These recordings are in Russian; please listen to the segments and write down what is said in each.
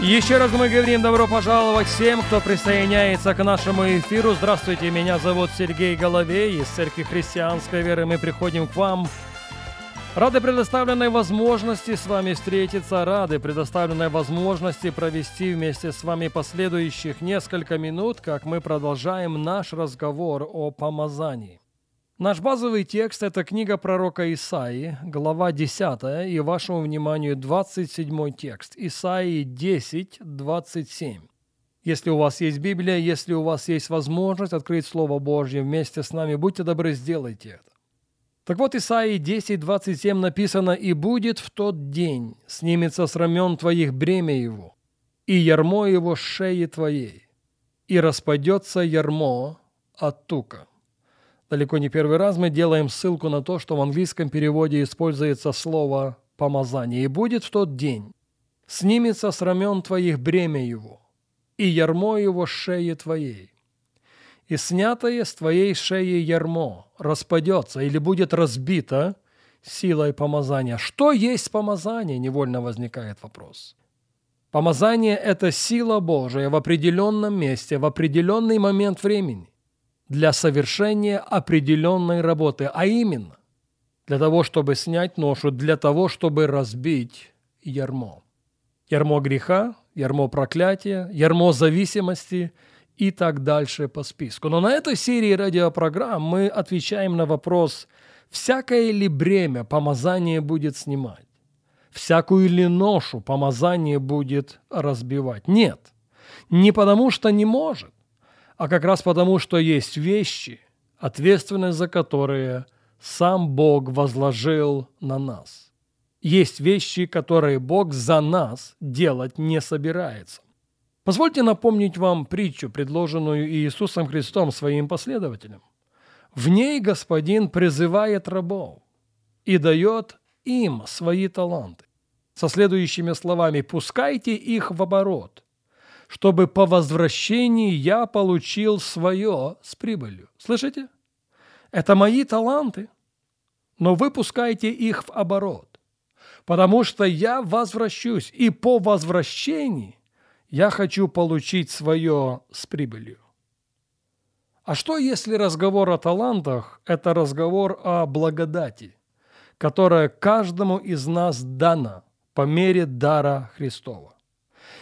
Еще раз мы говорим добро пожаловать всем, кто присоединяется к нашему эфиру. Здравствуйте, меня зовут Сергей Головей из Церкви Христианской Веры. Мы приходим к вам Рады предоставленной возможности с вами встретиться, рады предоставленной возможности провести вместе с вами последующих несколько минут, как мы продолжаем наш разговор о помазании. Наш базовый текст – это книга пророка Исаии, глава 10, и вашему вниманию 27 текст. Исаии 10, 27. Если у вас есть Библия, если у вас есть возможность открыть Слово Божье вместе с нами, будьте добры, сделайте это. Так вот, Исаии 10, 27 написано, «И будет в тот день, снимется с рамен твоих бремя его, и ярмо его с шеи твоей, и распадется ярмо от тука» далеко не первый раз мы делаем ссылку на то, что в английском переводе используется слово «помазание». «И будет в тот день, снимется с рамен твоих бремя его, и ярмо его с шеи твоей, и снятое с твоей шеи ярмо распадется или будет разбито силой помазания». Что есть помазание? Невольно возникает вопрос. Помазание – это сила Божия в определенном месте, в определенный момент времени для совершения определенной работы, а именно для того, чтобы снять ношу, для того, чтобы разбить ярмо. Ярмо греха, ярмо проклятия, ярмо зависимости и так дальше по списку. Но на этой серии радиопрограмм мы отвечаем на вопрос, всякое ли бремя помазание будет снимать, всякую ли ношу помазание будет разбивать. Нет, не потому что не может, а как раз потому, что есть вещи, ответственность за которые сам Бог возложил на нас. Есть вещи, которые Бог за нас делать не собирается. Позвольте напомнить вам притчу, предложенную Иисусом Христом своим последователям. В ней Господин призывает рабов и дает им свои таланты. Со следующими словами «пускайте их в оборот, чтобы по возвращении я получил свое с прибылью. Слышите? Это мои таланты, но вы пускаете их в оборот, потому что я возвращусь, и по возвращении я хочу получить свое с прибылью. А что, если разговор о талантах – это разговор о благодати, которая каждому из нас дана по мере дара Христова?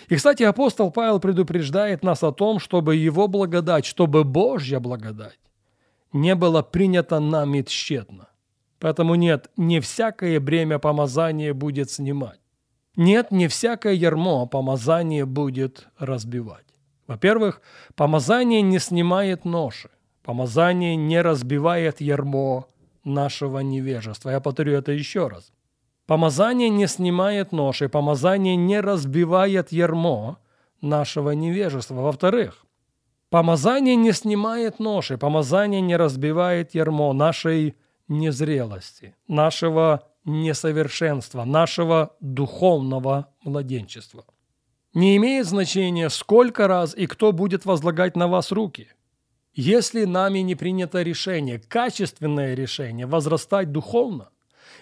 И, кстати, апостол Павел предупреждает нас о том, чтобы его благодать, чтобы Божья благодать не была принята нами тщетно. Поэтому нет, не всякое бремя помазания будет снимать. Нет, не всякое ярмо помазание будет разбивать. Во-первых, помазание не снимает ноши. Помазание не разбивает ярмо нашего невежества. Я повторю это еще раз. Помазание не снимает ноши, помазание не разбивает ярмо нашего невежества. Во-вторых, помазание не снимает ноши, помазание не разбивает ярмо нашей незрелости, нашего несовершенства, нашего духовного младенчества. Не имеет значения, сколько раз и кто будет возлагать на вас руки. Если нами не принято решение, качественное решение, возрастать духовно,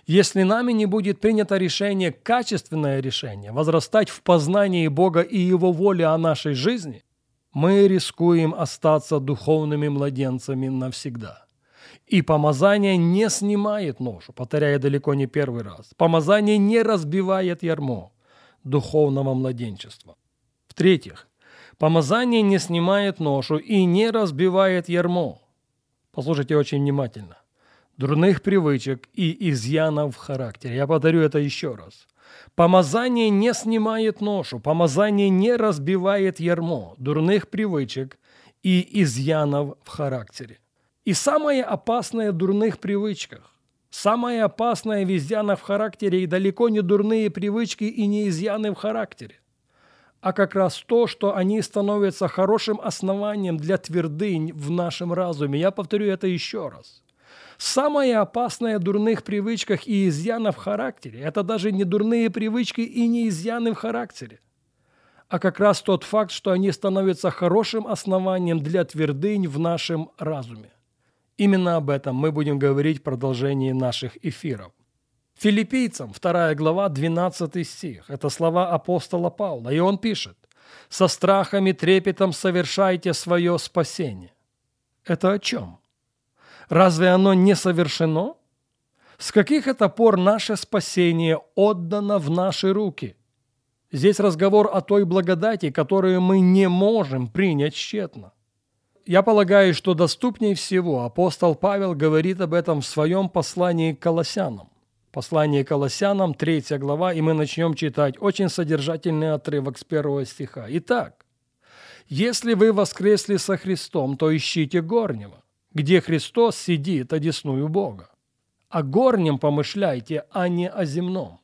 если нами не будет принято решение, качественное решение, возрастать в познании Бога и Его воли о нашей жизни, мы рискуем остаться духовными младенцами навсегда. И помазание не снимает ношу, повторяя далеко не первый раз. Помазание не разбивает ярмо духовного младенчества. В-третьих, помазание не снимает ношу и не разбивает ярмо. Послушайте очень внимательно дурных привычек и изъянов в характере. Я повторю это еще раз. Помазание не снимает ношу, помазание не разбивает ярмо дурных привычек и изъянов в характере. И самое опасное в дурных привычках, самое опасное в изъянах в характере и далеко не дурные привычки и не изъяны в характере, а как раз то, что они становятся хорошим основанием для твердынь в нашем разуме. Я повторю это еще раз – Самое опасное в дурных привычках и изъянов в характере – это даже не дурные привычки и не изъяны в характере, а как раз тот факт, что они становятся хорошим основанием для твердынь в нашем разуме. Именно об этом мы будем говорить в продолжении наших эфиров. Филиппийцам, 2 глава, 12 стих. Это слова апостола Павла. И он пишет, «Со страхом и трепетом совершайте свое спасение». Это о чем? Разве оно не совершено? С каких это пор наше спасение отдано в наши руки? Здесь разговор о той благодати, которую мы не можем принять тщетно. Я полагаю, что доступнее всего апостол Павел говорит об этом в своем послании к Колоссянам. Послание к Колоссянам, 3 глава, и мы начнем читать очень содержательный отрывок с первого стиха. Итак, если вы воскресли со Христом, то ищите горнего, где Христос сидит одесную Бога. О горнем помышляйте, а не о земном.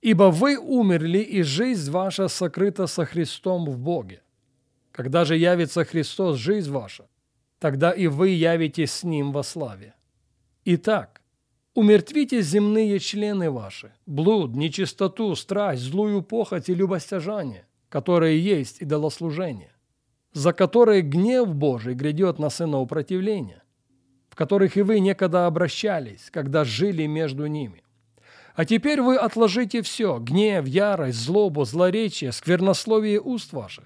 Ибо вы умерли, и жизнь ваша сокрыта со Христом в Боге. Когда же явится Христос, жизнь ваша, тогда и вы явитесь с Ним во славе. Итак, Умертвите земные члены ваши, блуд, нечистоту, страсть, злую похоть и любостяжание, которые есть идолослужение, за которые гнев Божий грядет на сынов противления, в которых и вы некогда обращались, когда жили между ними. А теперь вы отложите все – гнев, ярость, злобу, злоречие, сквернословие уст ваших.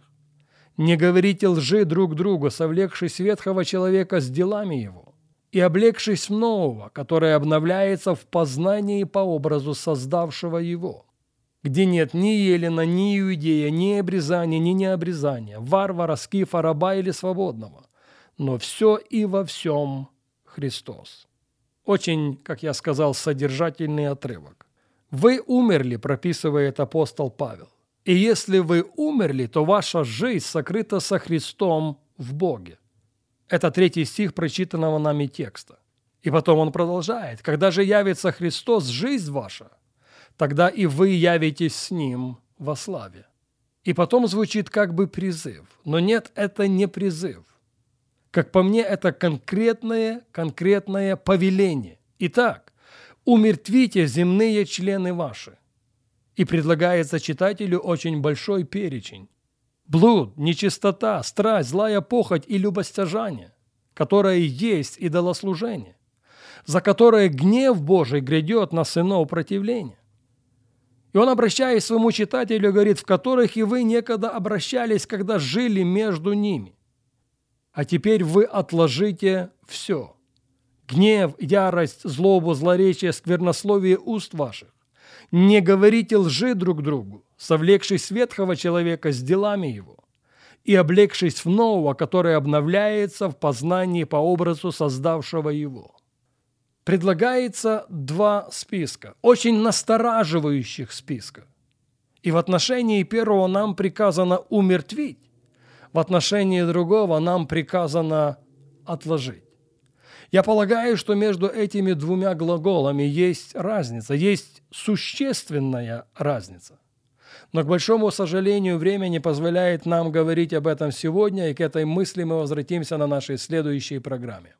Не говорите лжи друг другу, совлекшись ветхого человека с делами его, и облегшись в нового, которое обновляется в познании по образу создавшего его, где нет ни Елена, ни Иудея, ни обрезания, ни необрезания, варвара, скифа, раба или свободного, но все и во всем Христос. Очень, как я сказал, содержательный отрывок. «Вы умерли», прописывает апостол Павел. «И если вы умерли, то ваша жизнь сокрыта со Христом в Боге». Это третий стих прочитанного нами текста. И потом он продолжает. «Когда же явится Христос, жизнь ваша, тогда и вы явитесь с Ним во славе». И потом звучит как бы призыв. Но нет, это не призыв. Как по мне, это конкретное, конкретное повеление. Итак, умертвите земные члены ваши. И предлагается читателю очень большой перечень блуд, нечистота, страсть, злая похоть и любостяжание, которое есть идолослужение, за которое гнев Божий грядет на сынов противления. И он, обращаясь к своему читателю, говорит, в которых и вы некогда обращались, когда жили между ними. А теперь вы отложите все. Гнев, ярость, злобу, злоречие, сквернословие уст ваших. Не говорите лжи друг другу, совлекшись ветхого человека с делами его, и облегшись в нового, который обновляется в познании по образу создавшего его. Предлагается два списка, очень настораживающих списка. И в отношении первого нам приказано умертвить, в отношении другого нам приказано отложить. Я полагаю, что между этими двумя глаголами есть разница, есть существенная разница. Но, к большому сожалению, время не позволяет нам говорить об этом сегодня, и к этой мысли мы возвратимся на нашей следующей программе.